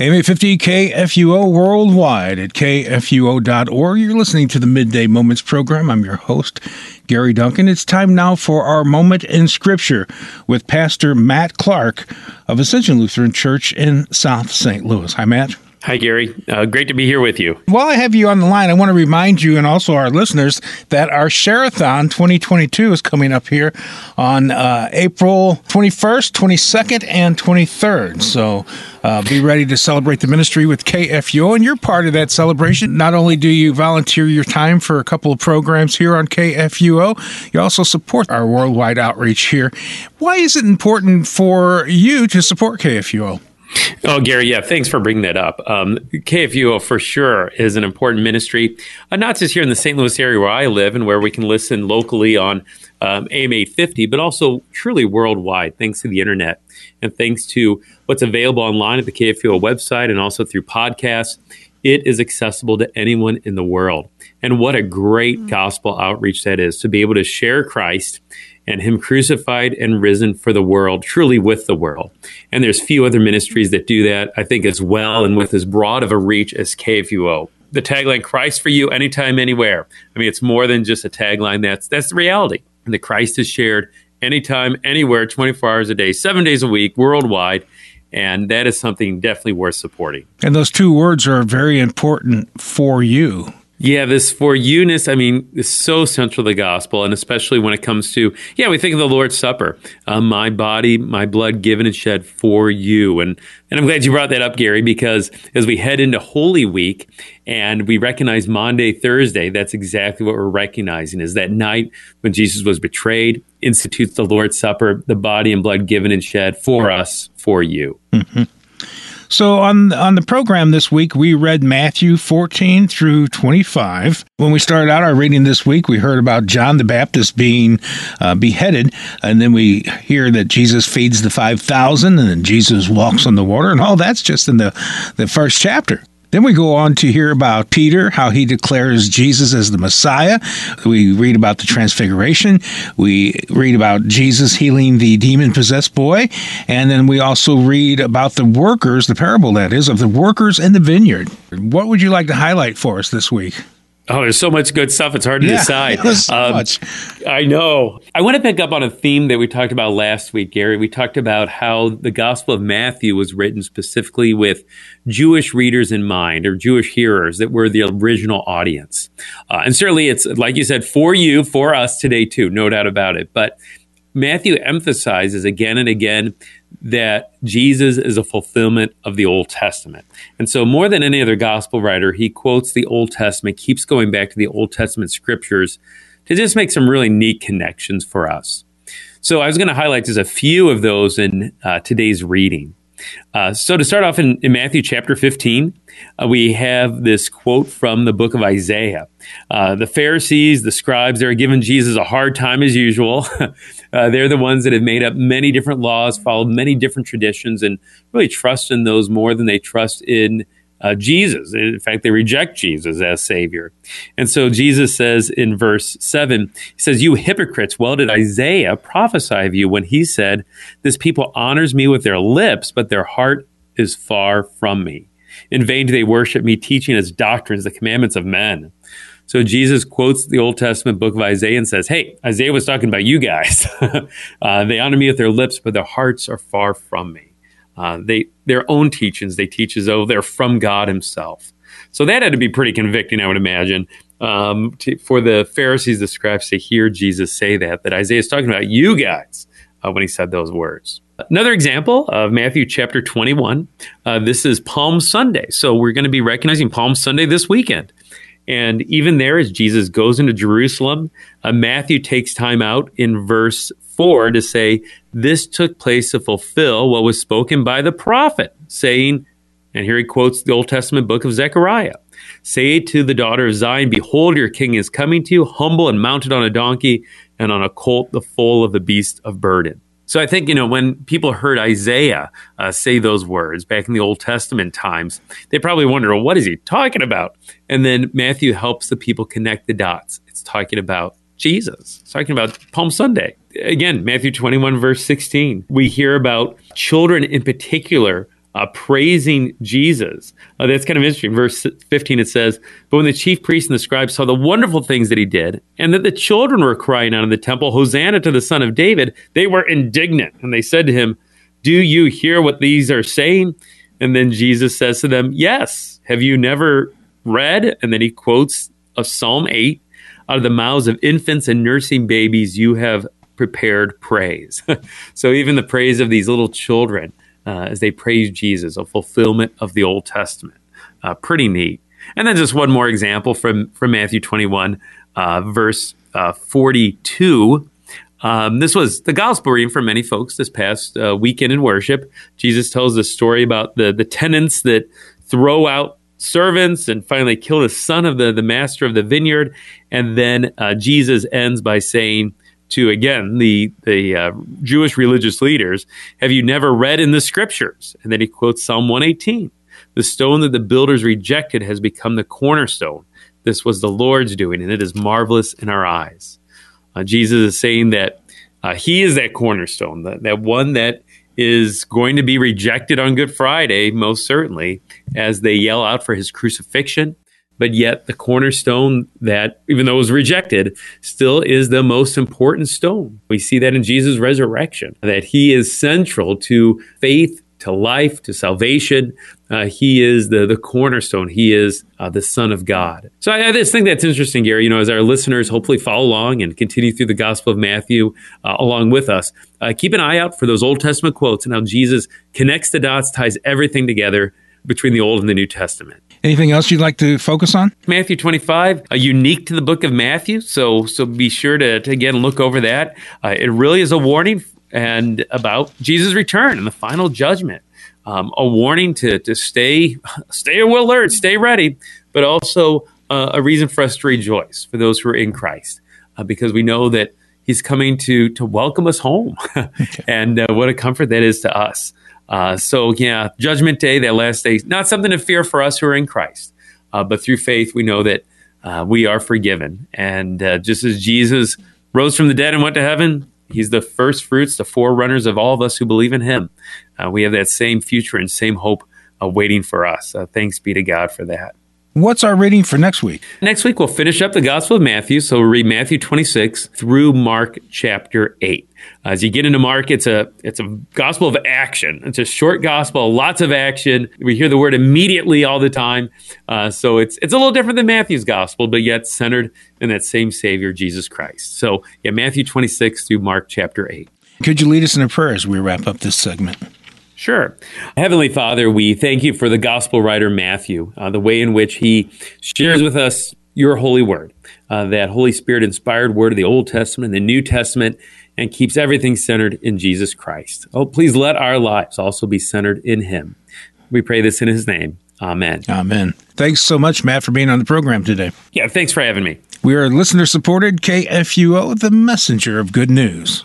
AM 850 KFUO worldwide at kfuo.org. You're listening to the Midday Moments program. I'm your host, Gary Duncan. It's time now for our moment in Scripture with Pastor Matt Clark of Ascension Lutheran Church in South St. Louis. Hi, Matt. Hi, Gary. Uh, great to be here with you. While I have you on the line, I want to remind you and also our listeners that our Share-a-thon 2022 is coming up here on uh, April 21st, 22nd, and 23rd. So uh, be ready to celebrate the ministry with KFUO, and you're part of that celebration. Not only do you volunteer your time for a couple of programs here on KFUO, you also support our worldwide outreach here. Why is it important for you to support KFUO? Oh, Gary, yeah, thanks for bringing that up. Um, KFUO for sure is an important ministry, uh, not just here in the St. Louis area where I live and where we can listen locally on um, AM 850, but also truly worldwide, thanks to the internet and thanks to what's available online at the KFUO website and also through podcasts. It is accessible to anyone in the world. And what a great mm-hmm. gospel outreach that is to be able to share Christ and him crucified and risen for the world, truly with the world. And there's few other ministries that do that, I think, as well and with as broad of a reach as KFUO. The tagline, Christ for you, anytime, anywhere. I mean, it's more than just a tagline. That's, that's the reality. And the Christ is shared anytime, anywhere, 24 hours a day, seven days a week, worldwide. And that is something definitely worth supporting. And those two words are very important for you. Yeah, this for Eunice, I mean, is so central to the gospel, and especially when it comes to, yeah, we think of the Lord's Supper, uh, my body, my blood given and shed for you. And, and I'm glad you brought that up, Gary, because as we head into Holy Week and we recognize Maundy, Thursday, that's exactly what we're recognizing is that night when Jesus was betrayed, institutes the Lord's Supper, the body and blood given and shed for us, for you. Mm-hmm. So on on the program this week, we read Matthew 14 through 25. When we started out our reading this week, we heard about John the Baptist being uh, beheaded, and then we hear that Jesus feeds the 5,000, and then Jesus walks on the water, and all that's just in the the first chapter. Then we go on to hear about Peter, how he declares Jesus as the Messiah. We read about the transfiguration. We read about Jesus healing the demon possessed boy. And then we also read about the workers, the parable that is, of the workers in the vineyard. What would you like to highlight for us this week? Oh, there's so much good stuff. It's hard to yeah, decide. So um, much. I know. I want to pick up on a theme that we talked about last week, Gary. We talked about how the Gospel of Matthew was written specifically with Jewish readers in mind or Jewish hearers that were the original audience. Uh, and certainly it's, like you said, for you, for us today too, no doubt about it. But Matthew emphasizes again and again that Jesus is a fulfillment of the Old Testament. And so, more than any other gospel writer, he quotes the Old Testament, keeps going back to the Old Testament scriptures to just make some really neat connections for us. So, I was going to highlight just a few of those in uh, today's reading. Uh, so, to start off in, in Matthew chapter 15, uh, we have this quote from the book of Isaiah. Uh, the Pharisees, the scribes, they're giving Jesus a hard time as usual. Uh, they're the ones that have made up many different laws, followed many different traditions, and really trust in those more than they trust in uh, Jesus. In fact, they reject Jesus as Savior. And so Jesus says in verse 7, He says, You hypocrites, well did Isaiah prophesy of you when he said, This people honors me with their lips, but their heart is far from me. In vain do they worship me, teaching as doctrines the commandments of men. So Jesus quotes the Old Testament book of Isaiah and says, Hey, Isaiah was talking about you guys. uh, they honor me with their lips, but their hearts are far from me. Uh, they, their own teachings, they teach as though they're from God himself. So that had to be pretty convicting, I would imagine, um, to, for the Pharisees, the scribes to hear Jesus say that, that Isaiah is talking about you guys uh, when he said those words. Another example of Matthew chapter 21. Uh, this is Palm Sunday. So we're going to be recognizing Palm Sunday this weekend. And even there, as Jesus goes into Jerusalem, uh, Matthew takes time out in verse 4 to say, This took place to fulfill what was spoken by the prophet, saying, and here he quotes the Old Testament book of Zechariah Say to the daughter of Zion, Behold, your king is coming to you, humble and mounted on a donkey, and on a colt, the foal of the beast of burden. So I think, you know, when people heard Isaiah uh, say those words back in the Old Testament times, they probably wonder, well, what is he talking about? And then Matthew helps the people connect the dots. It's talking about Jesus. It's talking about Palm Sunday. Again, Matthew 21, verse 16. We hear about children in particular uh, praising Jesus. Uh, that's kind of interesting. Verse 15, it says, But when the chief priests and the scribes saw the wonderful things that he did, and that the children were crying out in the temple, Hosanna to the Son of David, they were indignant. And they said to him, Do you hear what these are saying? And then Jesus says to them, Yes. Have you never read? And then he quotes of Psalm 8 out of the mouths of infants and nursing babies, you have prepared praise. so even the praise of these little children uh, as they praise Jesus, a fulfillment of the Old Testament. Uh, pretty neat. And then just one more example from, from Matthew 21, uh, verse uh, 42. Um, this was the gospel reading for many folks this past uh, weekend in worship. Jesus tells the story about the, the tenants that throw out servants and finally kill the son of the, the master of the vineyard. And then uh, Jesus ends by saying, to again the the uh, Jewish religious leaders, have you never read in the scriptures? And then he quotes Psalm 118. The stone that the builders rejected has become the cornerstone. This was the Lord's doing, and it is marvelous in our eyes. Uh, Jesus is saying that uh, He is that cornerstone, that, that one that is going to be rejected on Good Friday, most certainly, as they yell out for His crucifixion but yet the cornerstone that, even though it was rejected, still is the most important stone. We see that in Jesus' resurrection, that he is central to faith, to life, to salvation. Uh, he is the, the cornerstone. He is uh, the Son of God. So I, I, just think that's interesting, Gary. You know, as our listeners hopefully follow along and continue through the Gospel of Matthew uh, along with us, uh, keep an eye out for those Old Testament quotes and how Jesus connects the dots, ties everything together between the Old and the New Testament. Anything else you'd like to focus on? Matthew 25, uh, unique to the book of Matthew. So, so be sure to, to again look over that. Uh, it really is a warning and about Jesus' return and the final judgment. Um, a warning to, to stay, stay alert, stay ready, but also uh, a reason for us to rejoice for those who are in Christ, uh, because we know that He's coming to to welcome us home, and uh, what a comfort that is to us. Uh, so, yeah, Judgment Day, that last day, not something to fear for us who are in Christ, uh, but through faith, we know that uh, we are forgiven. And uh, just as Jesus rose from the dead and went to heaven, He's the first fruits, the forerunners of all of us who believe in Him. Uh, we have that same future and same hope waiting for us. thanks be to God for that. What's our reading for next week? Next week, we'll finish up the Gospel of Matthew. So we'll read Matthew 26 through Mark chapter 8. As you get into Mark, it's a, it's a gospel of action. It's a short gospel, lots of action. We hear the word immediately all the time. Uh, so it's, it's a little different than Matthew's gospel, but yet centered in that same Savior, Jesus Christ. So, yeah, Matthew 26 through Mark chapter 8. Could you lead us in a prayer as we wrap up this segment? Sure. Heavenly Father, we thank you for the gospel writer Matthew, uh, the way in which he shares with us your holy word, uh, that Holy Spirit inspired word of the Old Testament and the New Testament, and keeps everything centered in Jesus Christ. Oh, please let our lives also be centered in him. We pray this in his name. Amen. Amen. Thanks so much, Matt, for being on the program today. Yeah, thanks for having me. We are listener supported KFUO, the messenger of good news.